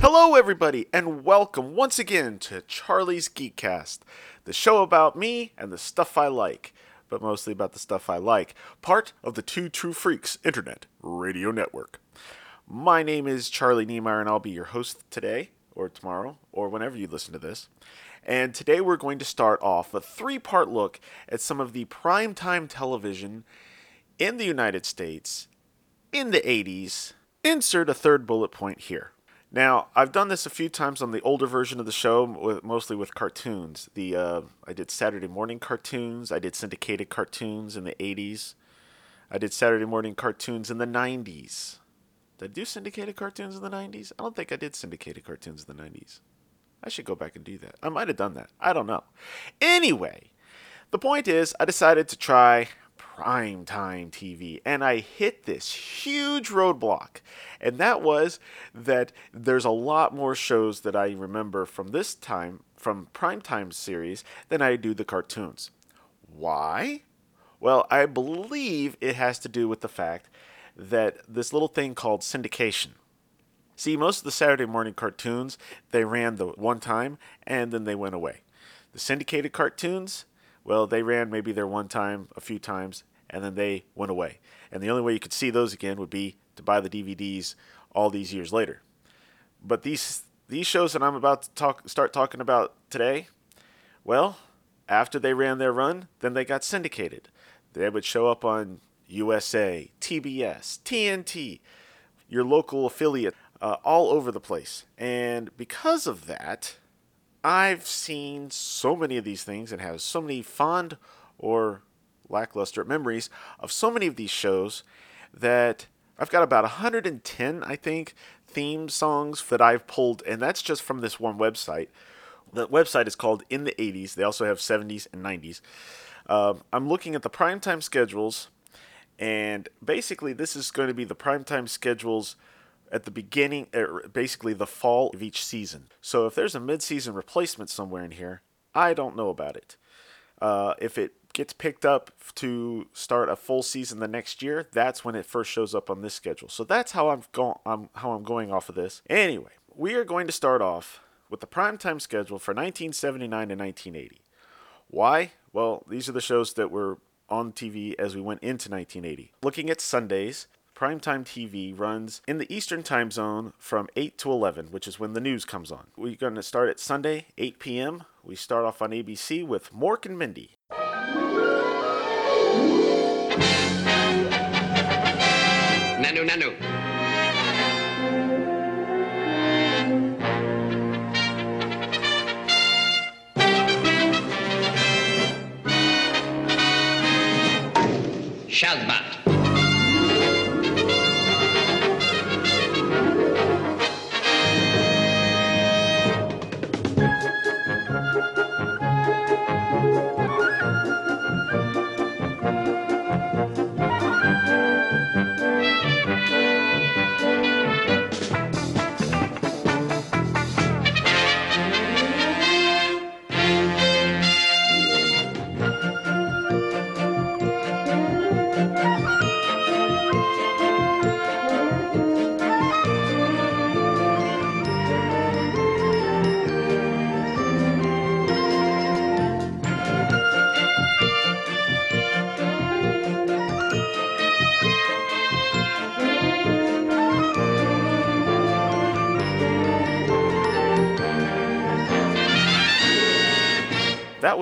Hello, everybody, and welcome once again to Charlie's Geekcast, the show about me and the stuff I like, but mostly about the stuff I like, part of the Two True Freaks Internet Radio Network. My name is Charlie Niemeyer, and I'll be your host today, or tomorrow, or whenever you listen to this. And today we're going to start off a three part look at some of the primetime television in the United States in the 80s. Insert a third bullet point here. Now, I've done this a few times on the older version of the show, with, mostly with cartoons. The uh, I did Saturday morning cartoons. I did syndicated cartoons in the 80s. I did Saturday morning cartoons in the 90s. Did I do syndicated cartoons in the 90s? I don't think I did syndicated cartoons in the 90s. I should go back and do that. I might have done that. I don't know. Anyway, the point is, I decided to try prime time TV, and I hit this huge roadblock. And that was that there's a lot more shows that I remember from this time, from primetime series, than I do the cartoons. Why? Well, I believe it has to do with the fact that this little thing called syndication. See, most of the Saturday morning cartoons, they ran the one time and then they went away. The syndicated cartoons, well, they ran maybe their one time, a few times, and then they went away. And the only way you could see those again would be to buy the DVDs all these years later. But these these shows that I'm about to talk start talking about today, well, after they ran their run, then they got syndicated. They would show up on USA, TBS, TNT, your local affiliate, uh, all over the place. And because of that, I've seen so many of these things and have so many fond or lackluster memories of so many of these shows that I've got about 110, I think, theme songs that I've pulled, and that's just from this one website. The website is called In the 80s. They also have 70s and 90s. Uh, I'm looking at the primetime schedules, and basically, this is going to be the primetime schedules at the beginning, er, basically the fall of each season. So if there's a mid-season replacement somewhere in here, I don't know about it. Uh, if it gets picked up to start a full season the next year, that's when it first shows up on this schedule. So that's how I'm going. I'm how I'm going off of this. Anyway, we are going to start off with the primetime schedule for 1979 to 1980. Why? Well, these are the shows that were on TV as we went into 1980. Looking at Sundays, primetime TV runs in the Eastern time zone from 8 to 11, which is when the news comes on. We're going to start at Sunday, 8 p.m. We start off on ABC with Mork and Mindy. Shazbot.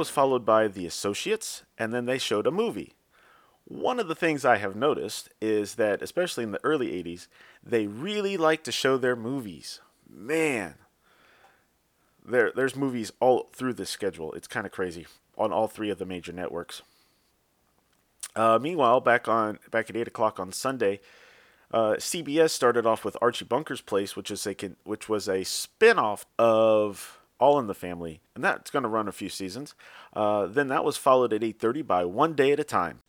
Was followed by The Associates, and then they showed a movie. One of the things I have noticed is that, especially in the early 80s, they really like to show their movies. Man, there, there's movies all through this schedule. It's kind of crazy on all three of the major networks. Uh, meanwhile, back on back at eight o'clock on Sunday, uh, CBS started off with Archie Bunker's Place, which is a which was a spin-off of all in the Family, and that's going to run a few seasons. Uh, then that was followed at 8:30 by One Day at a Time.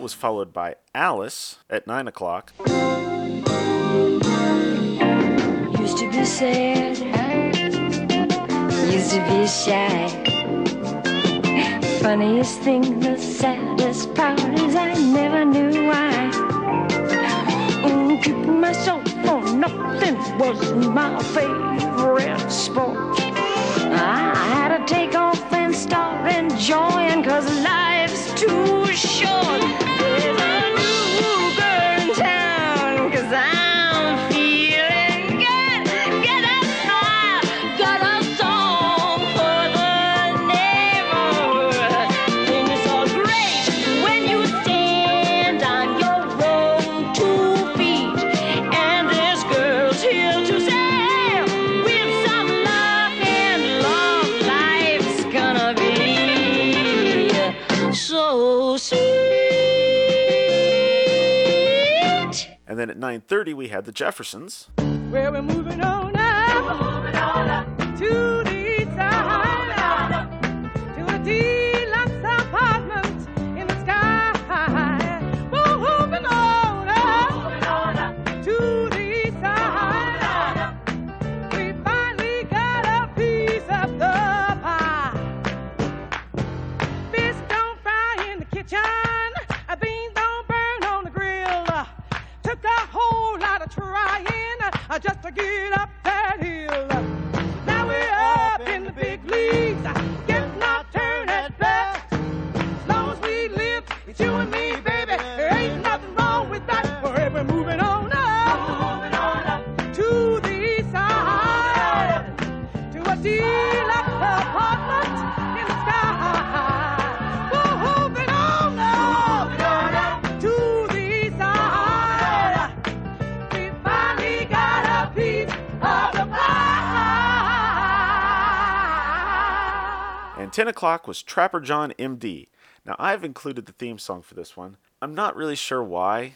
Was followed by Alice at 9 o'clock. Used to be sad, used to be shy. Funniest thing, the saddest part is I never knew why. Keeping myself nothing was my favorite sport. I had to take off and start enjoying, cause life's too short. 9:30 we had the Jeffersons. Well, we're moving on up, to the east side, to a deluxe it's you and me, baby. There ain't nothing wrong with that. We're moving on up, to the east side to a deluxe apartment in the sky. Moving on up to the east side. We finally got a piece of the pie. And 10 o'clock was Trapper John MD. Now, I've included the theme song for this one. I'm not really sure why.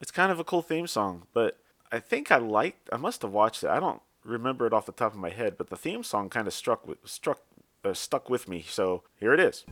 It's kind of a cool theme song, but I think I liked. I must have watched it. I don't remember it off the top of my head, but the theme song kind of struck with, struck uh, stuck with me. So here it is.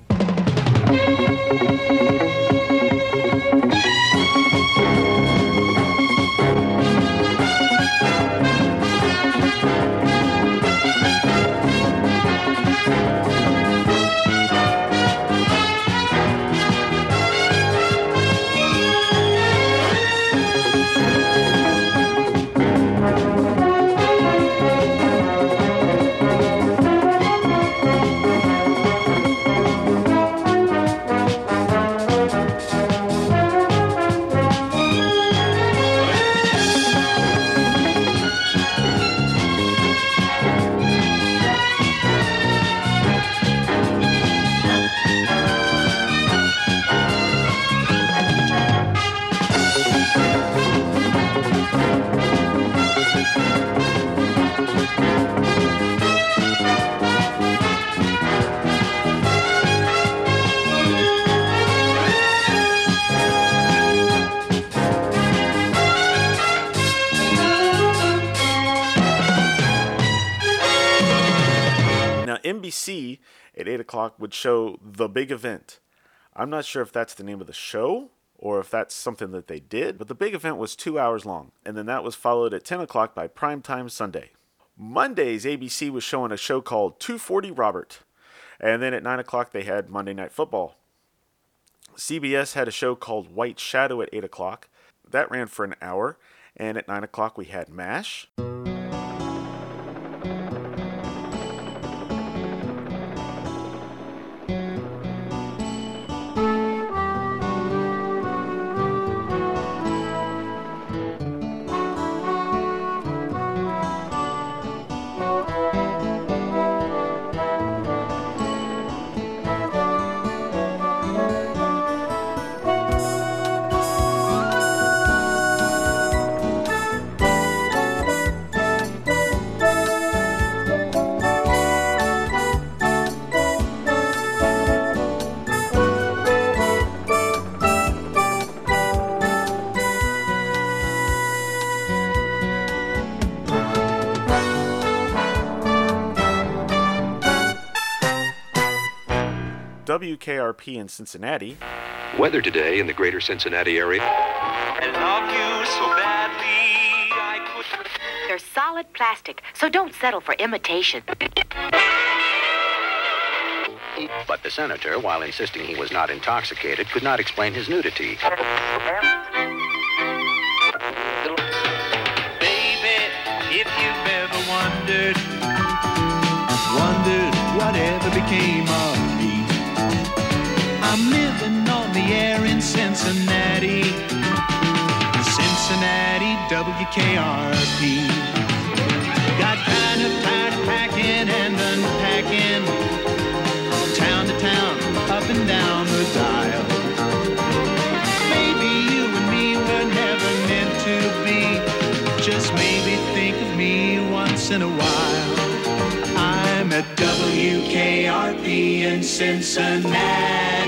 NBC at 8 o'clock would show The Big Event. I'm not sure if that's the name of the show or if that's something that they did, but The Big Event was two hours long, and then that was followed at 10 o'clock by Primetime Sunday. Mondays, ABC was showing a show called 240 Robert, and then at 9 o'clock they had Monday Night Football. CBS had a show called White Shadow at 8 o'clock. That ran for an hour, and at 9 o'clock we had MASH. WKRP in Cincinnati Weather today in the greater Cincinnati area. They're solid plastic, so don't settle for imitation. But the senator, while insisting he was not intoxicated, could not explain his nudity. Baby, if you've ever wondered, wondered whatever became of on the air in Cincinnati, Cincinnati WKRP. Got kind of tired of packing and unpacking, town to town, up and down the dial. Maybe you and me were never meant to be. Just maybe think of me once in a while. I'm at WKRP in Cincinnati.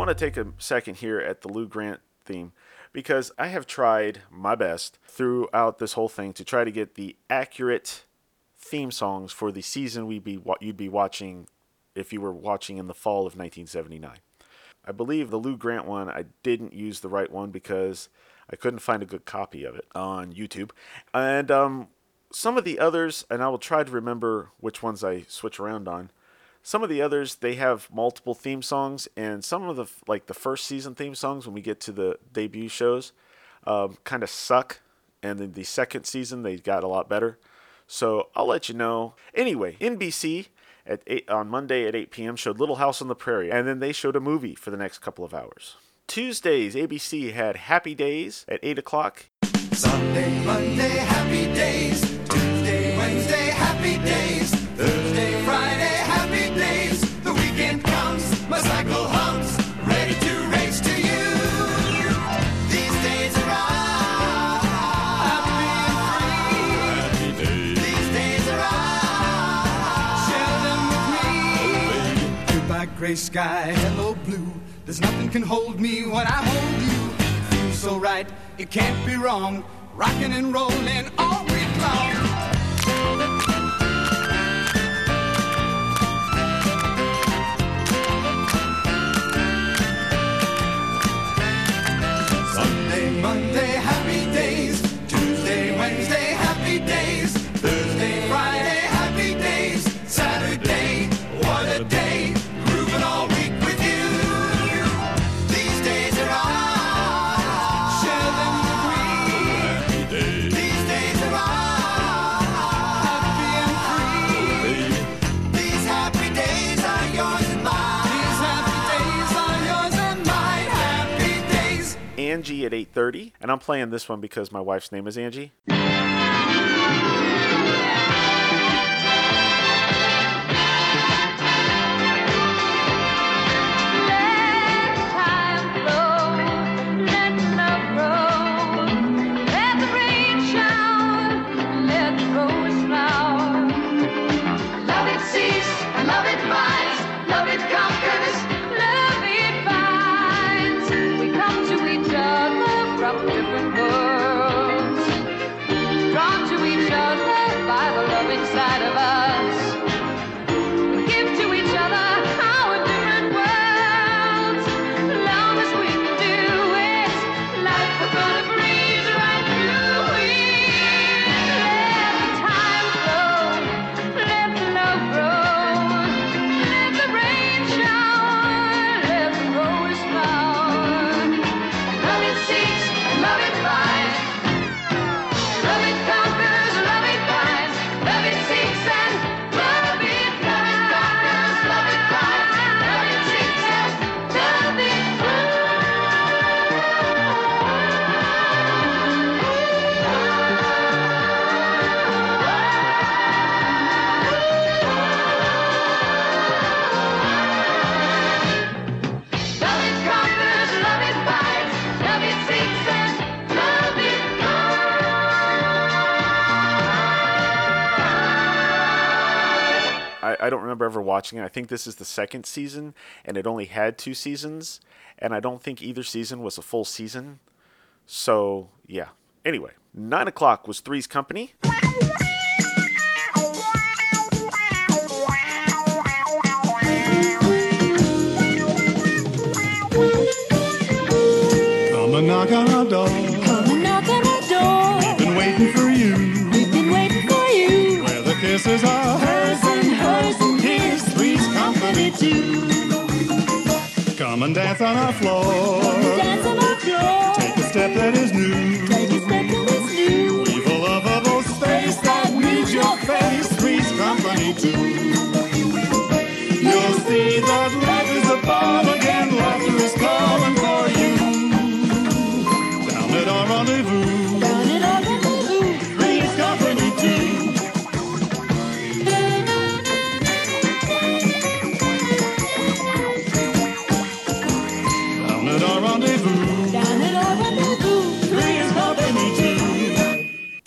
Want to take a second here at the Lou Grant theme because I have tried my best throughout this whole thing to try to get the accurate theme songs for the season we'd be you'd be watching if you were watching in the fall of 1979. I believe the Lou Grant one I didn't use the right one because I couldn't find a good copy of it on YouTube. And um, some of the others, and I will try to remember which ones I switch around on. Some of the others they have multiple theme songs, and some of the like the first season theme songs when we get to the debut shows um, kind of suck, and then the second season they got a lot better. So I'll let you know. Anyway, NBC at eight, on Monday at 8 p.m. showed Little House on the Prairie, and then they showed a movie for the next couple of hours. Tuesdays, ABC had Happy Days at 8 o'clock. Sunday, Monday, happy days. Tuesday, Wednesday, happy days. Gray sky, hello, blue. There's nothing can hold me when I hold you. Feels so right, it can't be wrong. Rocking and rolling all week long. At 8:30, and I'm playing this one because my wife's name is Angie. Watching it. I think this is the second season, and it only had two seasons, and I don't think either season was a full season. So yeah. Anyway, nine o'clock was Three's Company. Come and knock on our door. Come and knock on our door. Been waiting for you. We've been waiting for you. Where the kisses are Hers and hers and his. Company too. Come and dance on our floor. Dance on our floor. Take a step that is new. Take a step that is new. We've a lovable space that needs your face. Three's company too. You'll see that life is a ball again. Laughter is calling for you. Down at our rendezvous.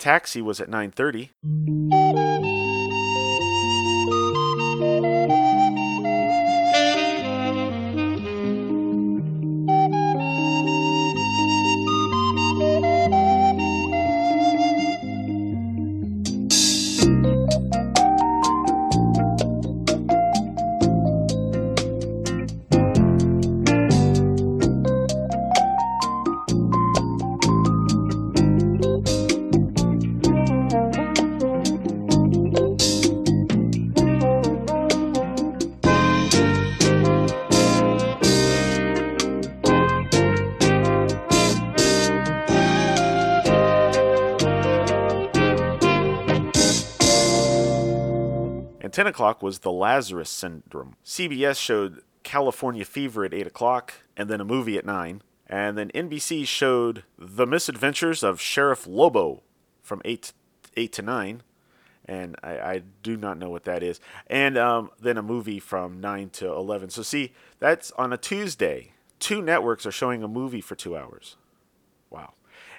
Taxi was at 9:30. O'clock was The Lazarus Syndrome. CBS showed California Fever at 8 o'clock, and then a movie at 9. And then NBC showed The Misadventures of Sheriff Lobo from 8, 8 to 9. And I, I do not know what that is. And um, then a movie from 9 to 11. So, see, that's on a Tuesday. Two networks are showing a movie for two hours. Wow.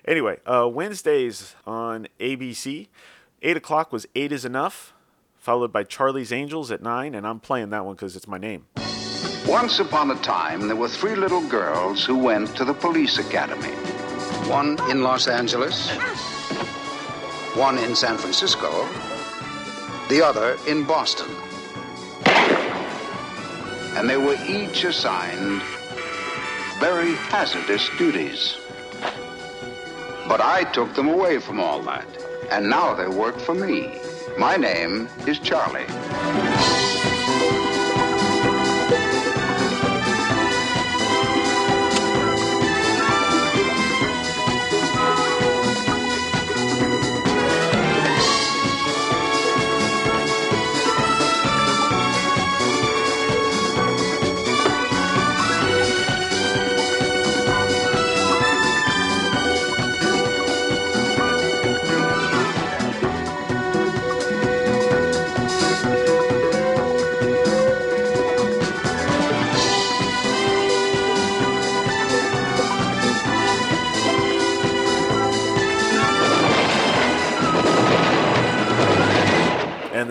Anyway, uh, Wednesdays on ABC. 8 o'clock was 8 is Enough, followed by Charlie's Angels at 9, and I'm playing that one because it's my name. Once upon a time, there were three little girls who went to the police academy. One in Los Angeles, one in San Francisco, the other in Boston. And they were each assigned very hazardous duties. But I took them away from all that, and now they work for me. My name is Charlie.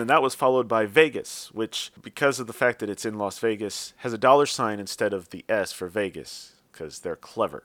Then that was followed by Vegas, which, because of the fact that it's in Las Vegas, has a dollar sign instead of the S for Vegas, because they're clever.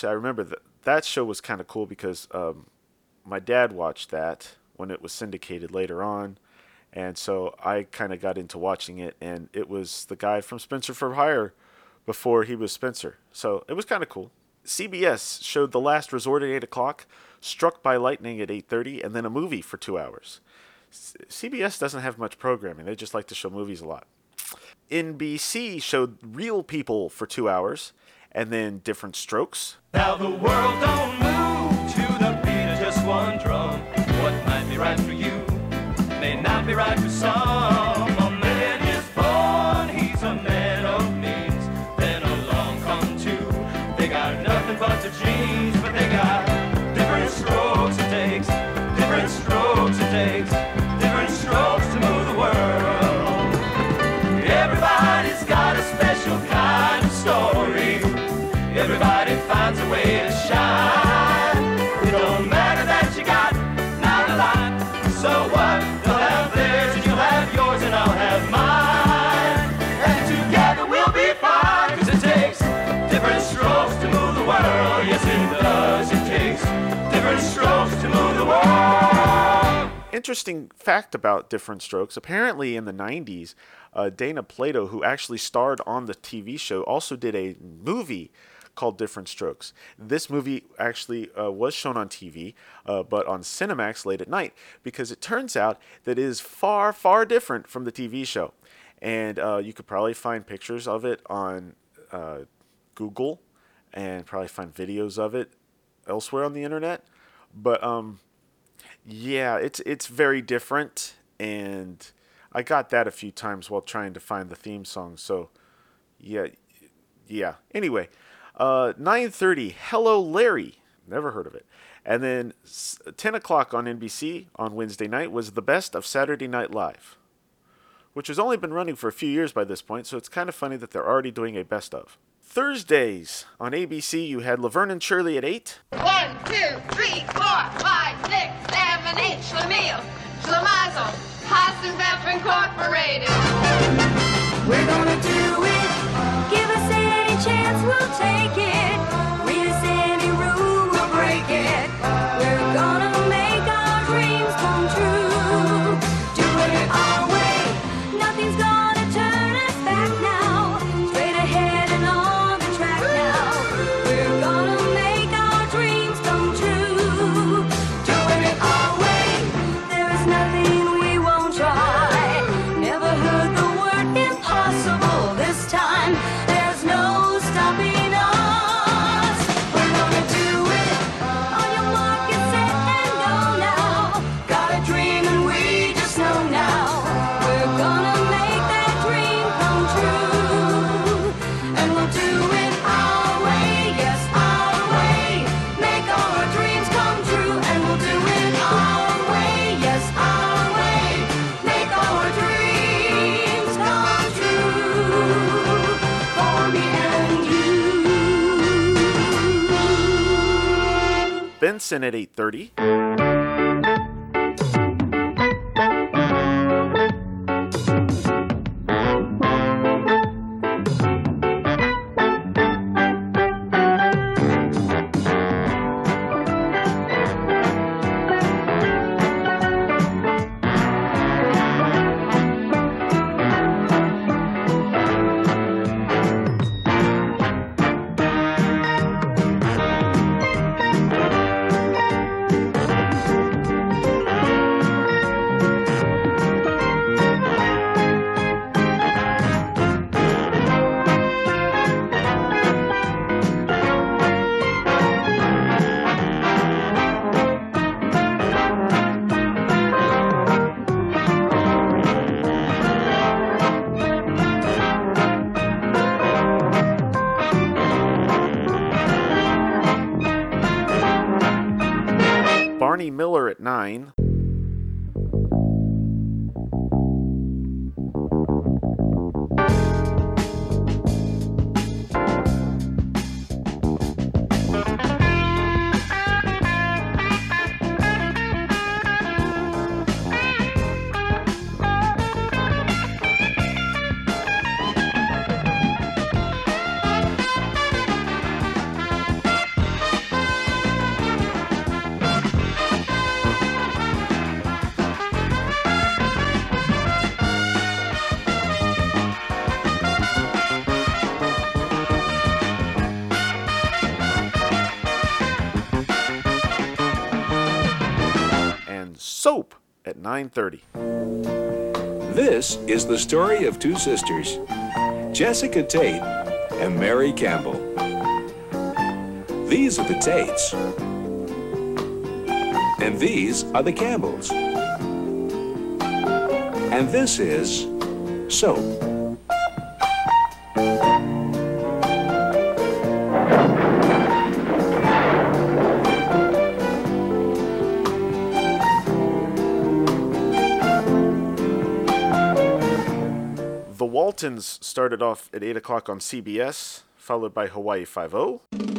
Actually, I remember that that show was kind of cool because um, my dad watched that when it was syndicated later on, and so I kind of got into watching it. And it was the guy from Spenser for Hire before he was Spenser, so it was kind of cool. CBS showed The Last Resort at eight o'clock, Struck by Lightning at eight thirty, and then a movie for two hours. CBS doesn't have much programming; they just like to show movies a lot. NBC showed Real People for two hours, and then Different Strokes. Now the world don't move to the beat of just one drum. What might be right for you may not be right for some. Interesting fact about Different Strokes. Apparently, in the 90s, uh, Dana Plato, who actually starred on the TV show, also did a movie called Different Strokes. This movie actually uh, was shown on TV, uh, but on Cinemax late at night, because it turns out that it is far, far different from the TV show. And uh, you could probably find pictures of it on uh, Google and probably find videos of it elsewhere on the internet. But um, yeah, it's it's very different, and I got that a few times while trying to find the theme song. So, yeah, yeah. Anyway, uh, nine thirty. Hello, Larry. Never heard of it. And then ten o'clock on NBC on Wednesday night was the best of Saturday Night Live, which has only been running for a few years by this point. So it's kind of funny that they're already doing a best of. Thursdays on ABC, you had Laverne and Shirley at eight. One, two, three, four, five, six, eight. Schlemiel, Schlemazel, and Incorporated. We're gonna do it. Give us any chance, we'll take it. and at 8.30. 9:30. This is the story of two sisters, Jessica Tate and Mary Campbell. These are the Tates. And these are the Campbells. And this is Soap. Waltons started off at 8 o'clock on CBS, followed by Hawaii oh. 5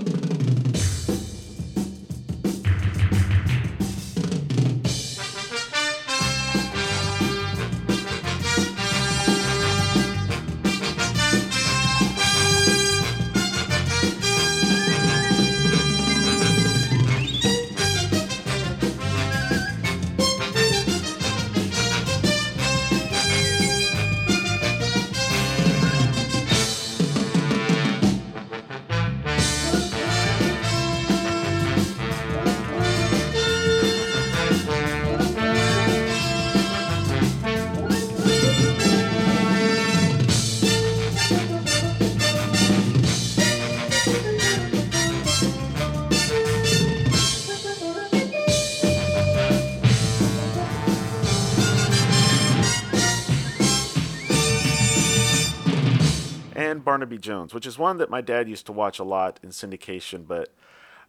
Barnaby Jones, which is one that my dad used to watch a lot in syndication, but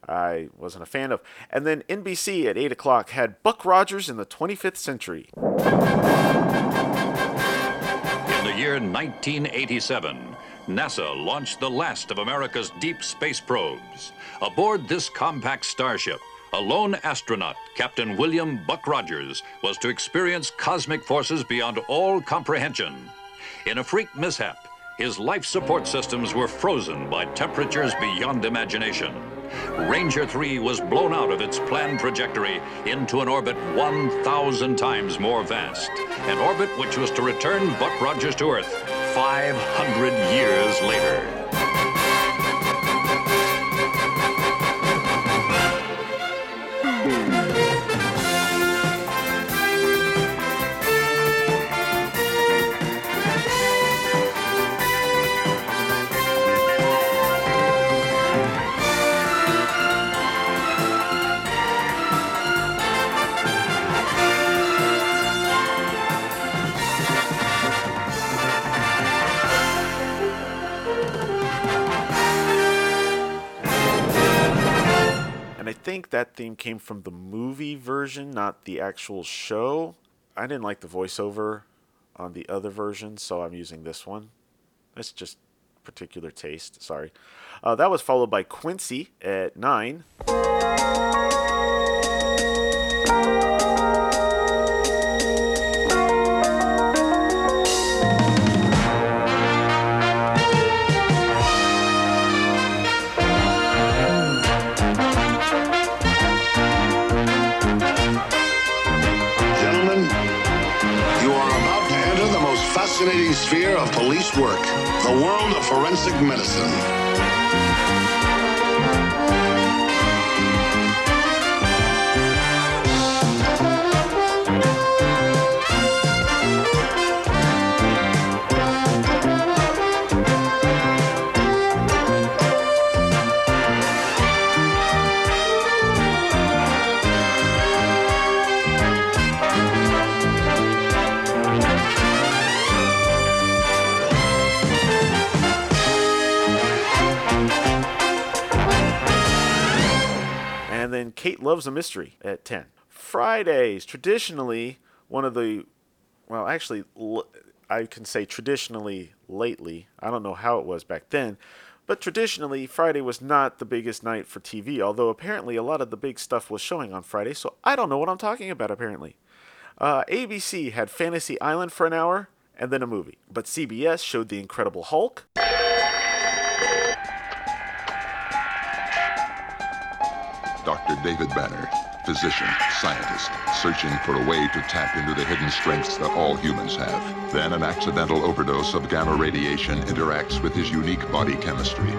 I wasn't a fan of. And then NBC at 8 o'clock had Buck Rogers in the 25th Century. In the year 1987, NASA launched the last of America's deep space probes. Aboard this compact starship, a lone astronaut, Captain William Buck Rogers, was to experience cosmic forces beyond all comprehension. In a freak mishap, his life support systems were frozen by temperatures beyond imagination. Ranger 3 was blown out of its planned trajectory into an orbit 1,000 times more vast. An orbit which was to return Buck Rogers to Earth 500 years later. Think that theme came from the movie version, not the actual show. I didn't like the voiceover on the other version, so I'm using this one. It's just particular taste. Sorry. Uh, that was followed by Quincy at 9. Sphere of police work the world of forensic medicine. Then Kate Loves a Mystery at 10. Fridays, traditionally, one of the, well, actually, I can say traditionally lately. I don't know how it was back then, but traditionally, Friday was not the biggest night for TV, although apparently a lot of the big stuff was showing on Friday, so I don't know what I'm talking about, apparently. Uh, ABC had Fantasy Island for an hour and then a movie, but CBS showed The Incredible Hulk. Dr. David Banner, physician, scientist, searching for a way to tap into the hidden strengths that all humans have. Then an accidental overdose of gamma radiation interacts with his unique body chemistry.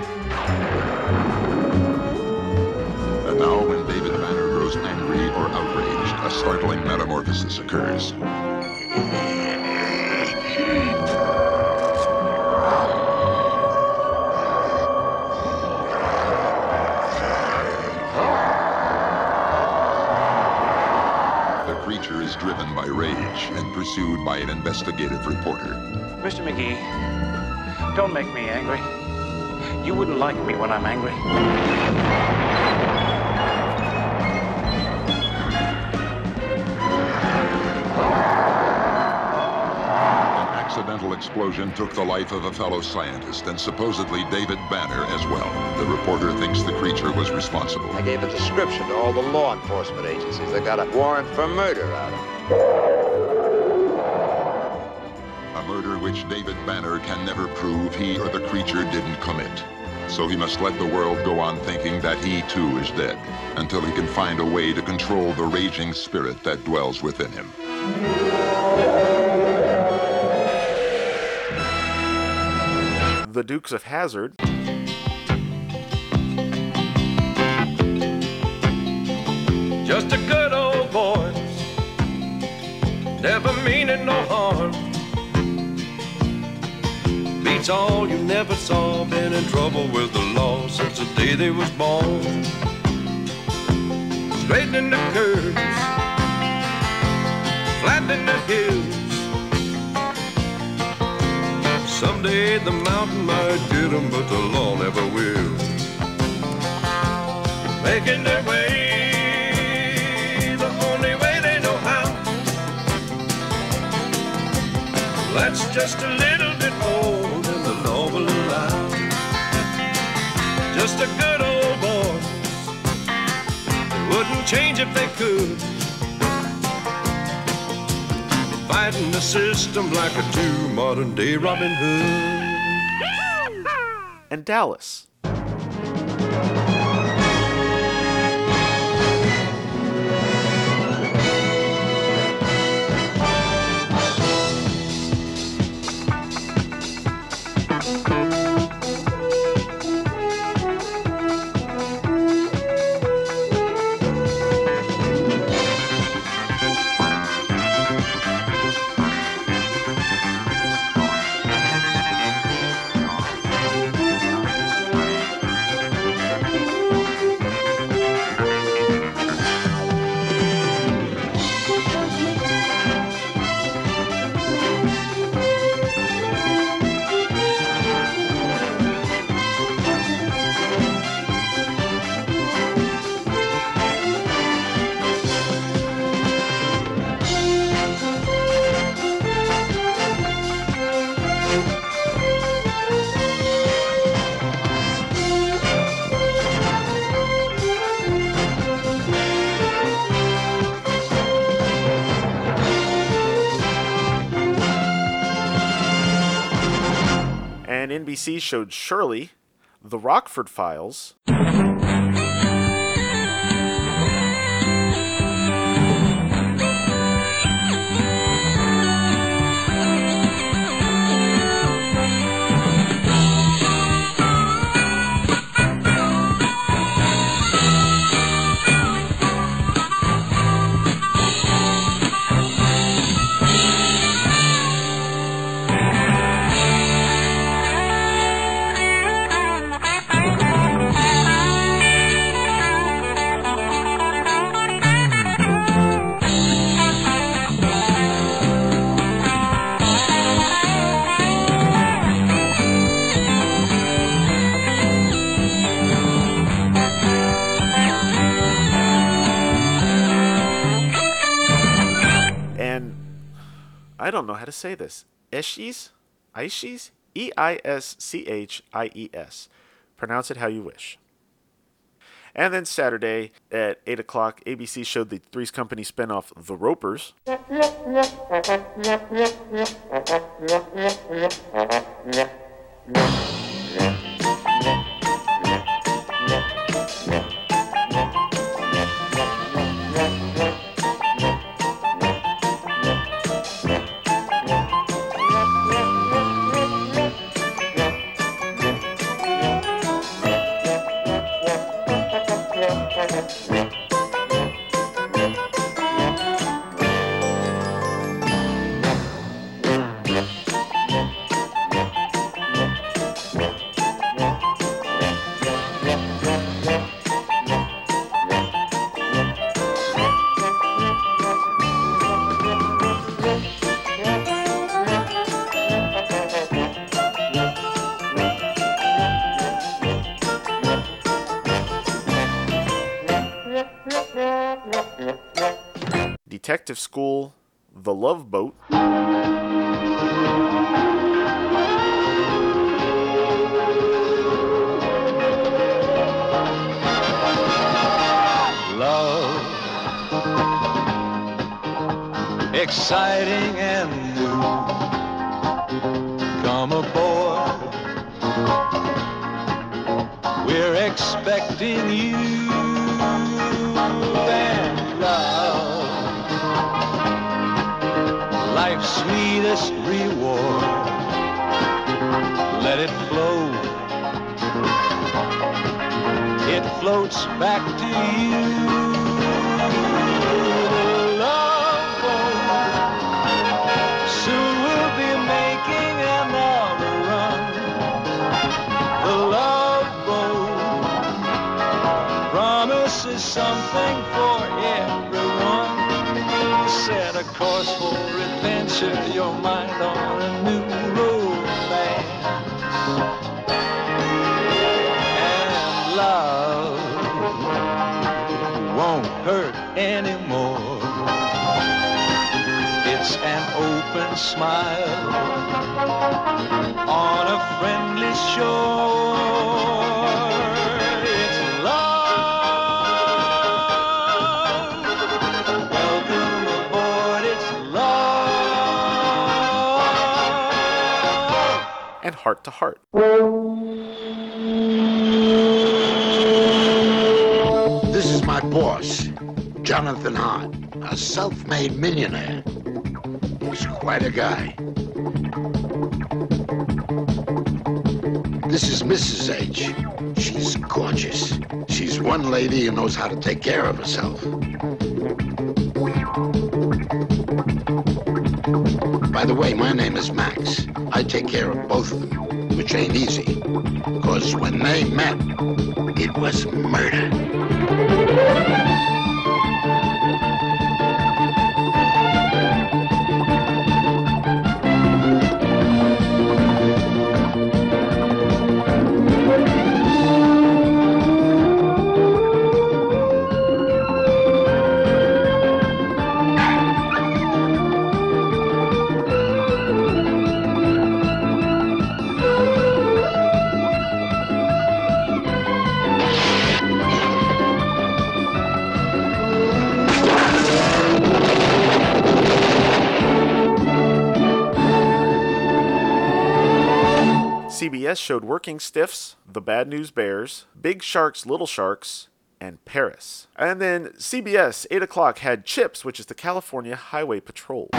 And now, when David Banner grows angry or outraged, a startling metamorphosis occurs. Pursued by an investigative reporter. Mr. McGee, don't make me angry. You wouldn't like me when I'm angry. An accidental explosion took the life of a fellow scientist and supposedly David Banner as well. The reporter thinks the creature was responsible. I gave a description to all the law enforcement agencies. They got a warrant for murder out of it. Which David Banner can never prove he or the creature didn't commit. So he must let the world go on thinking that he too is dead until he can find a way to control the raging spirit that dwells within him. The Dukes of Hazzard. In trouble with the law since the day they was born. Straightening the curves, flattening the hills. Someday the mountain might get 'em, but the law never will. Making their way the only way they know how. That's just a little Just a good old boy. Wouldn't change if they could. Fighting the system like a true modern day Robin Hood. And Dallas. NBC showed Shirley, The Rockford Files, don't know how to say this. Eshies? Aishis? E I S C H I E S. Pronounce it how you wish. And then Saturday at 8 o'clock, ABC showed the Three's Company spinoff, The Ropers. Música Detective School, The Love Boat, Love, exciting and new. Come aboard, we're expecting you. Life's sweetest reward. Let it flow it floats back to you. Love. Soon we'll be making another run. The love boat promises something for everyone. Set a course for adventure, your mind on a new romance and love won't hurt anymore. It's an open smile on a friendly shore. Hart to Hart. This is my boss, Jonathan Hart, a self-made millionaire. He's quite a guy. This is Mrs. H. She's gorgeous. She's one lady who knows how to take care of herself. By the way, my name is Max. I take care of both of them, which ain't easy. Because when they met, it was murder. Showed Working Stiffs, The Bad News Bears, Big Sharks, Little Sharks, and Paris. And then CBS, 8 o'clock, had CHIPS, which is the California Highway Patrol.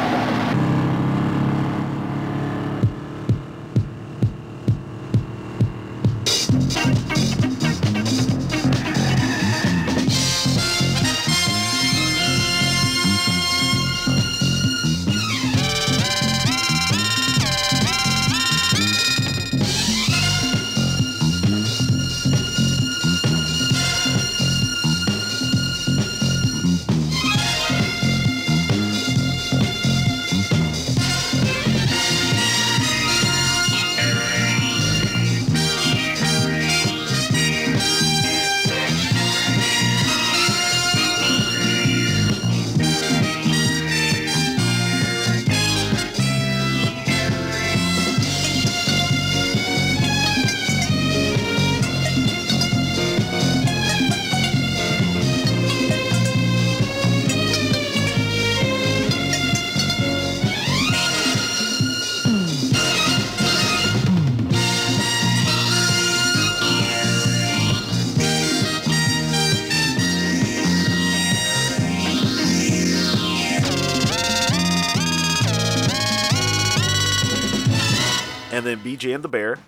And the Bear.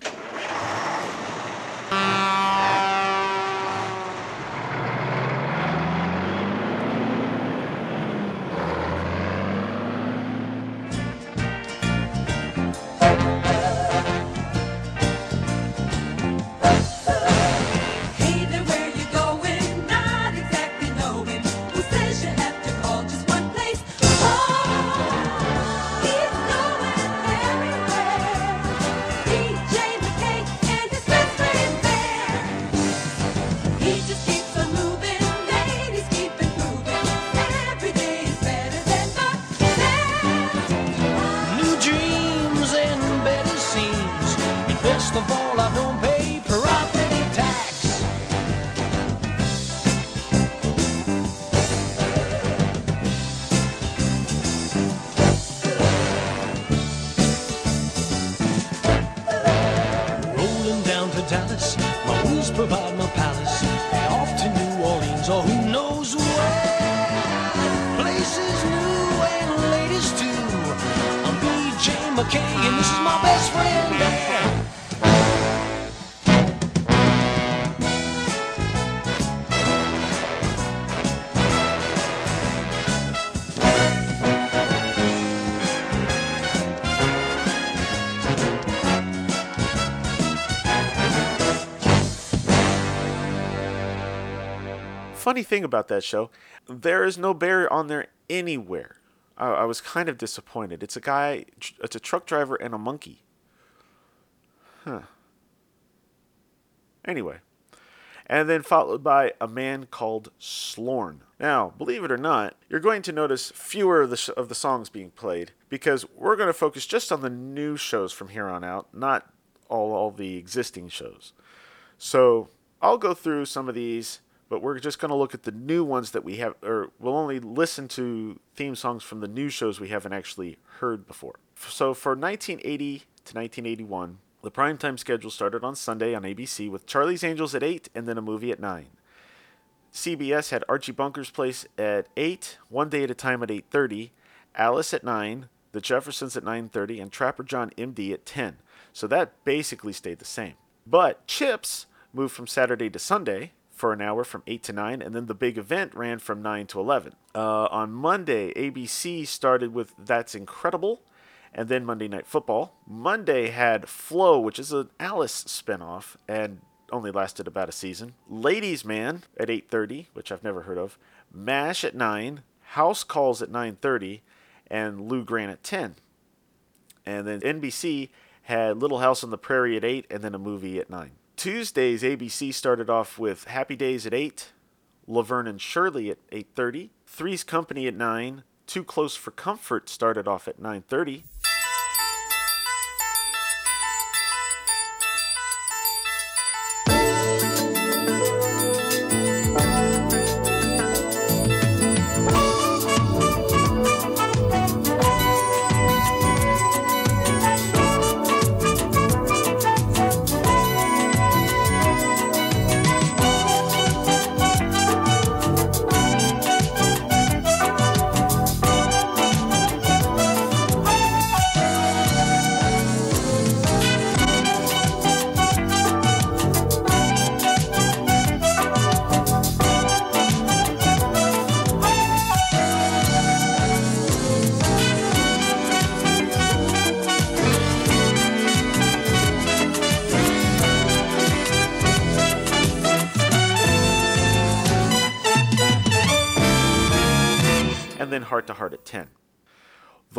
Dallas. Funny thing about that show, there is no bear on there anywhere. I, I was kind of disappointed. It's a guy, it's a truck driver and a monkey. Huh. Anyway. And then followed by a man called Sloane. Now, believe it or not, you're going to notice fewer of the, sh- of the songs being played because we're going to focus just on the new shows from here on out, not all, all the existing shows. So I'll go through some of these, but we're just going to look at the new ones that we have, or we'll only listen to theme songs from the new shows we haven't actually heard before. So for 1980 to 1981, the primetime schedule started on Sunday on ABC with Charlie's Angels at 8 and then a movie at 9. CBS had Archie Bunker's Place at 8, One Day at a Time at 8:30, Alice at 9, The Jeffersons at 9:30 and Trapper John MD at 10. So that basically stayed the same. But Chips moved from Saturday to Sunday for an hour from 8 to 9 and then the big event ran from 9 to 11. Uh, on Monday, ABC started with That's Incredible and then Monday Night Football. Monday had Flo, which is an Alice spinoff, and only lasted about a season. Ladies Man at 8:30, which I've never heard of. MASH at 9, House Calls at 9:30, and Lou Grant at 10. And then NBC had Little House on the Prairie at 8 and then a movie at 9. Tuesdays ABC started off with Happy Days at 8, Laverne and Shirley at 8:30, Three's Company at 9, Too Close for Comfort started off at 9:30.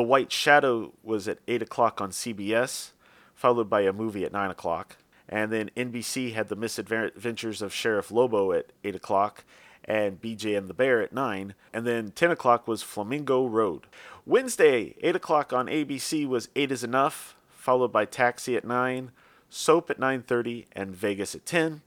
White Shadow was at 8 o'clock on CBS, followed by a movie at 9 o'clock. And then NBC had The Misadventures of Sheriff Lobo at 8 o'clock and BJ and the Bear at 9. And then 10 o'clock was Flamingo Road. Wednesday, 8 o'clock on ABC was 8 is Enough, followed by Taxi at 9, Soap at 9.30, and Vegas at 10.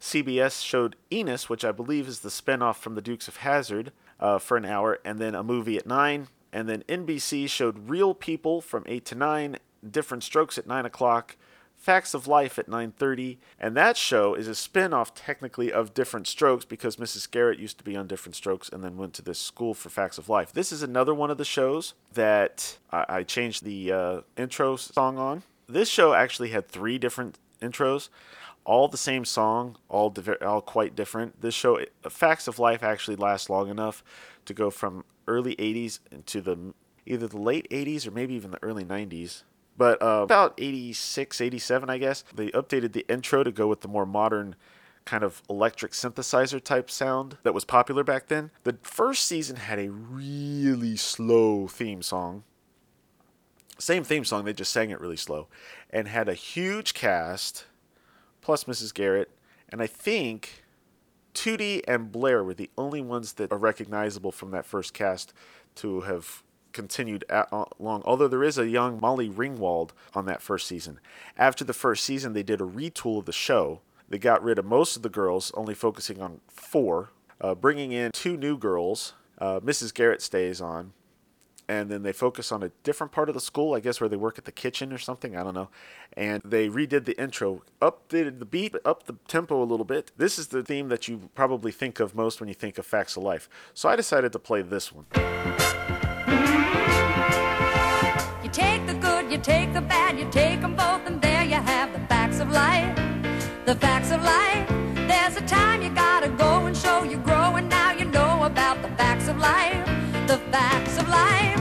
CBS showed Enos, which I believe is the spinoff from The Dukes of Hazzard, uh, for an hour, and then a movie at 9. And then NBC showed Real People from 8 to 9, Different Strokes at 9 o'clock, Facts of Life at 9:30, and that show is a spin-off technically of Different Strokes because Mrs. Garrett used to be on Different Strokes and then went to this school for Facts of Life. This is another one of the shows that I, I changed the uh, intro song on. This show actually had three different intros, all the same song, all all quite different. This show, Facts of Life, actually lasts long enough to go from early 80s into the either the late 80s or maybe even the early 90s. But uh, about 86, 87, I guess, they updated the intro to go with the more modern kind of electric synthesizer type sound that was popular back then. The first season had a really slow theme song. Same theme song, they just sang it really slow. And had a huge cast, plus Mrs. Garrett. And I think Tootie and Blair were the only ones that are recognizable from that first cast to have continued uh, long. Although there is a young Molly Ringwald on that first season. After the first season, they did a retool of the show. They got rid of most of the girls, only focusing on four, uh, bringing in two new girls. Uh, Mrs. Garrett stays on. And then they focus on a different part of the school, I guess, where they work at the kitchen or something. I don't know. And they redid the intro, updated the beat, up the tempo a little bit. This is the theme that you probably think of most when you think of Facts of Life. So I decided to play this one. You take the good you take the bad, you take them both, and there you have the facts of life. The facts of life. There's a time you gotta go and show you grow, and now you know about the facts of life. The facts of life.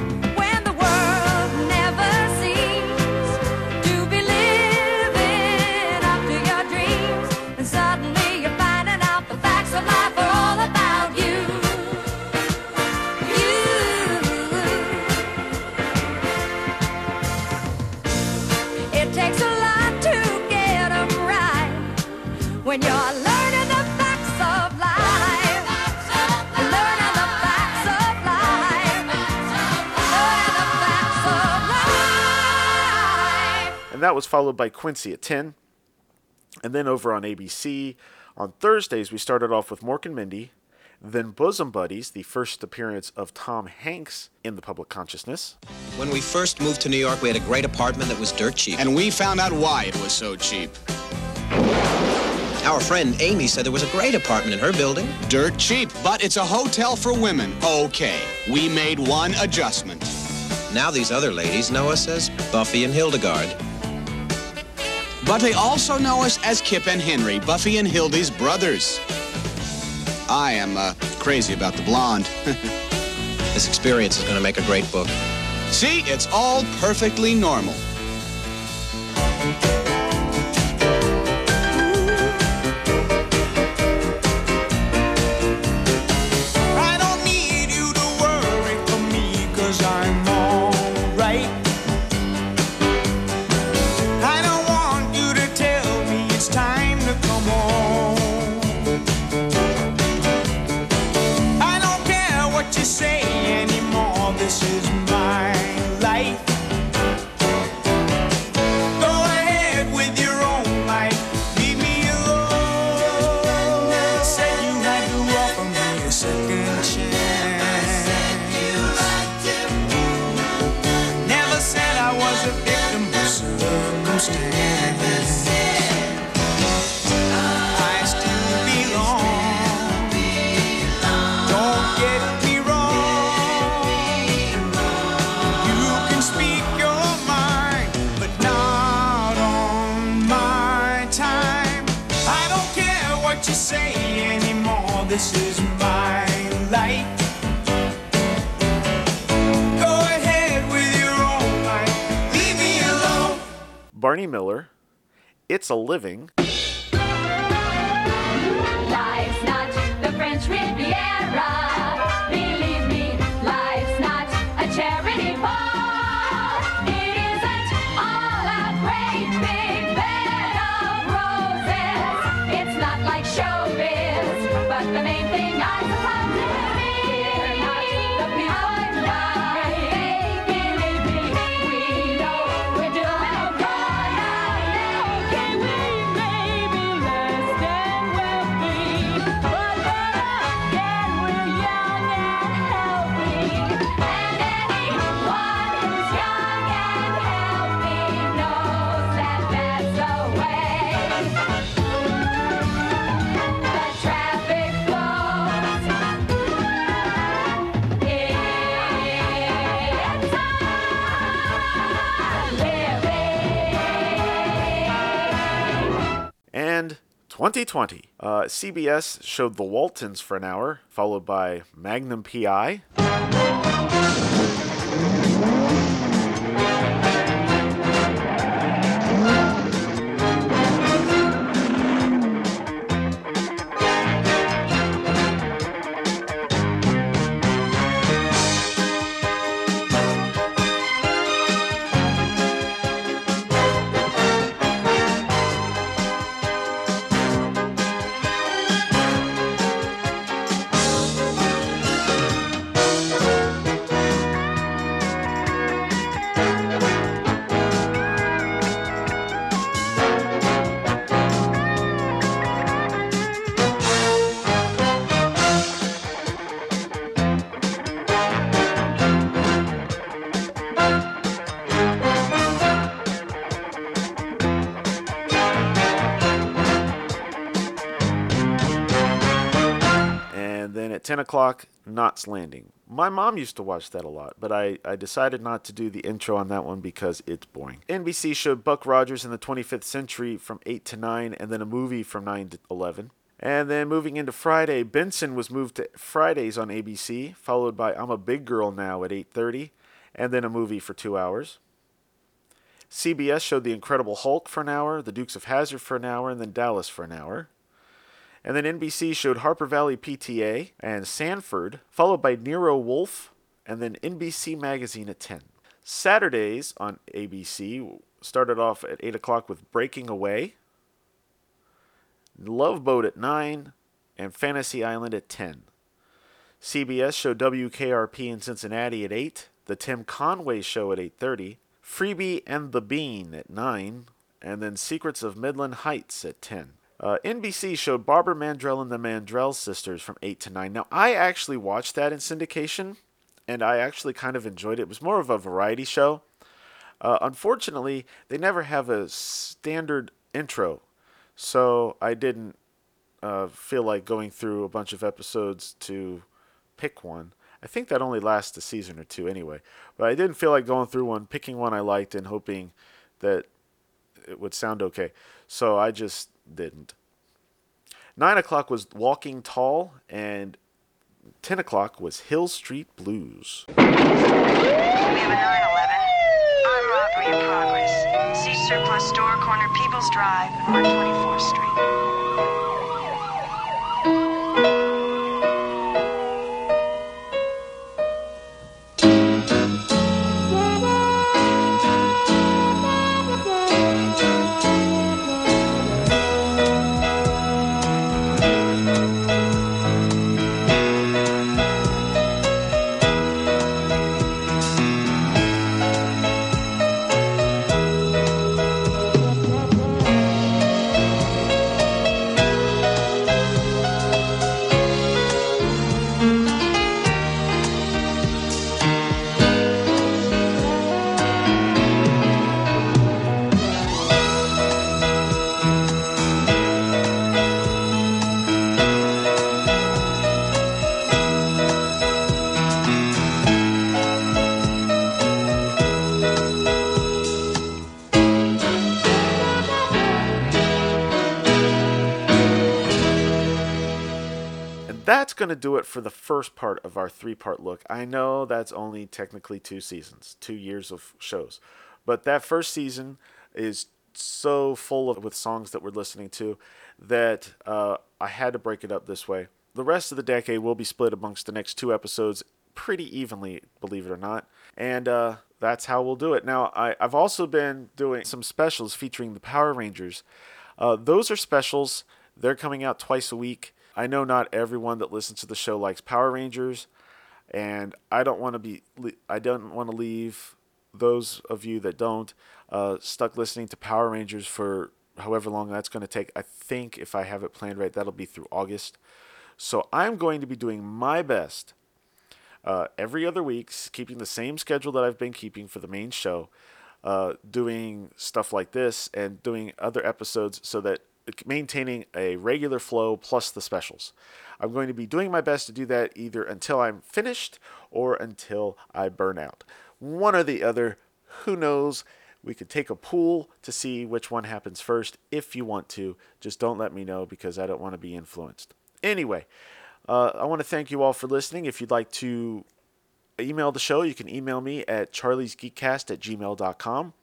That was followed by Quincy at 10. And then over on ABC, on Thursdays, we started off with Mork and Mindy. Then Bosom Buddies, the first appearance of Tom Hanks in the public consciousness. When we first moved to New York, we had a great apartment that was dirt cheap. And we found out why it was so cheap. Our friend Amy said there was a great apartment in her building. Dirt cheap, but it's a hotel for women. Okay, we made one adjustment. Now these other ladies know us as Buffy and Hildegard. But they also know us as Kip and Henry, Buffy and Hildy's brothers. I am uh, crazy about the blonde. This experience is going to make a great book. See, it's all perfectly normal. Circumstance. I Barney Miller, It's a Living, 2020. Uh, CBS showed The Waltons for an hour, followed by Magnum PI. O'clock, Knots Landing. My mom used to watch that a lot, but I, I decided not to do the intro on that one because it's boring. NBC showed Buck Rogers in the 25th Century from 8 to 9, and then a movie from 9 to 11. And then moving into Friday, Benson was moved to Fridays on ABC, followed by I'm a Big Girl Now at 8:30, and then a movie for 2 hours. CBS showed The Incredible Hulk for an hour, The Dukes of Hazzard for an hour, and then Dallas for an hour. And then NBC showed Harper Valley PTA and Sanford, followed by Nero Wolfe, and then NBC Magazine at 10. Saturdays on ABC started off at 8 o'clock with Breaking Away, Love Boat at 9, and Fantasy Island at 10. CBS showed WKRP in Cincinnati at 8, The Tim Conway Show at 8.30, Freebie and the Bean at 9, and then Secrets of Midland Heights at 10. Uh, NBC showed Barbara Mandrell and the Mandrell Sisters from 8 to 9. Now, I actually watched that in syndication, and I actually kind of enjoyed it. It was more of a variety show. Uh, unfortunately, they never have a standard intro, so I didn't uh, feel like going through a bunch of episodes to pick one. I think that only lasts a season or two anyway. But I didn't feel like going through one, picking one I liked, and hoping that it would sound okay. So I just didn't. Nine o'clock was Walking Tall, and ten o'clock was Hill Street Blues. We have a 911. Armed robbery in progress. See surplus store, corner People's Drive, and 124th Street. Going to do it for the first part of our three part look. I know that's only technically two seasons, two years of shows. But that first season is so full of with songs that we're listening to that uh, I had to break it up this way. The rest of the decade will be split amongst the next two episodes pretty evenly, believe it or not. And uh, that's how we'll do it. Now, I, I've also been doing some specials featuring the Power Rangers. Uh, those are specials, they're coming out twice a week. I know not everyone that listens to the show likes Power Rangers, and I don't want to be I don't want to leave those of you that don't uh, stuck listening to Power Rangers for however long that's going to take. I think if I have it planned right, that'll be through August. So I'm going to be doing my best uh, every other week, keeping the same schedule that I've been keeping for the main show, uh, doing stuff like this and doing other episodes so that maintaining a regular flow plus the specials. I'm going to be doing my best to do that either until I'm finished or until I burn out. One or the other, who knows? We could take a pool to see which one happens first if you want to. Just don't let me know because I don't want to be influenced. Anyway, uh, I want to thank you all for listening. If you'd like to email the show, you can email me at charliesgeekcast at gmail.com.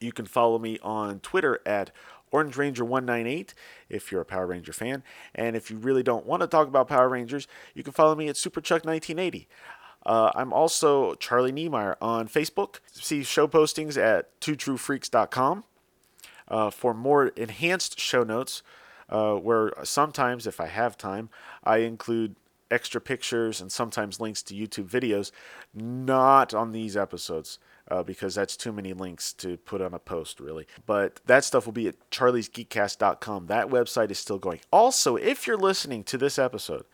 You can follow me on Twitter at Orange Ranger 198 if you're a Power Ranger fan. And if you really don't want to talk about Power Rangers, you can follow me at Superchuck 1980. Uh, I'm also Charlie Niemeyer on Facebook. See show postings at twotruefreaks.com uh, for more enhanced show notes, uh, where sometimes, if I have time, I include extra pictures and sometimes links to YouTube videos, not on these episodes. Uh, because that's too many links to put on a post, really. But that stuff will be at charliesgeekcast.com. That website is still going. Also, if you're listening to this episode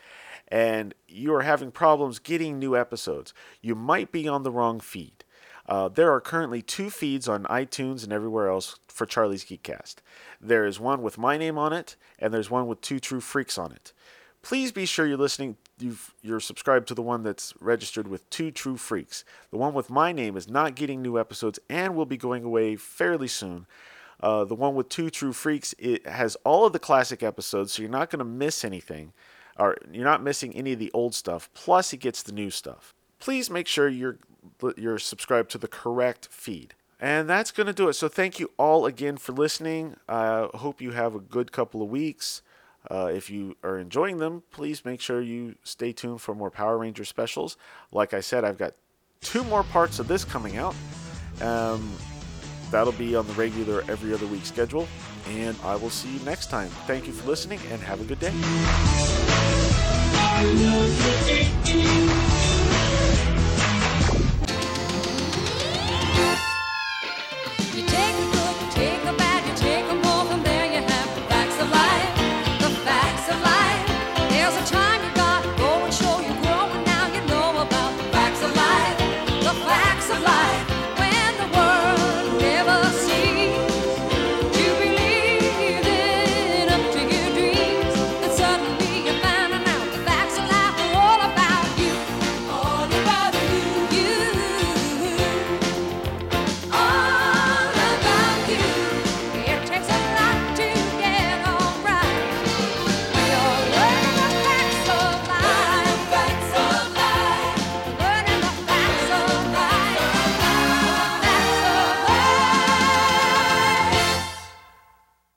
and you are having problems getting new episodes, you might be on the wrong feed. Uh, there are currently two feeds on iTunes and everywhere else for Charlie's Geekcast. There is one with my name on it, and there's one with Two True Freaks on it. Please be sure you're listening. You've, you're subscribed to the one that's registered with Two True Freaks. The one with my name is not getting new episodes and will be going away fairly soon. Uh, the one with Two True Freaks it has all of the classic episodes, so you're not going to miss anything, or you're not missing any of the old stuff. Plus, it gets the new stuff. Please make sure you're you're subscribed to the correct feed. And that's going to do it. So thank you all again for listening. I hope you have a good couple of weeks. Uh, if you are enjoying them, please make sure you stay tuned for more Power Ranger specials. Like I said, I've got two more parts of this coming out. Um, that'll be on the regular every other week schedule. And I will see you next time. Thank you for listening and have a good day.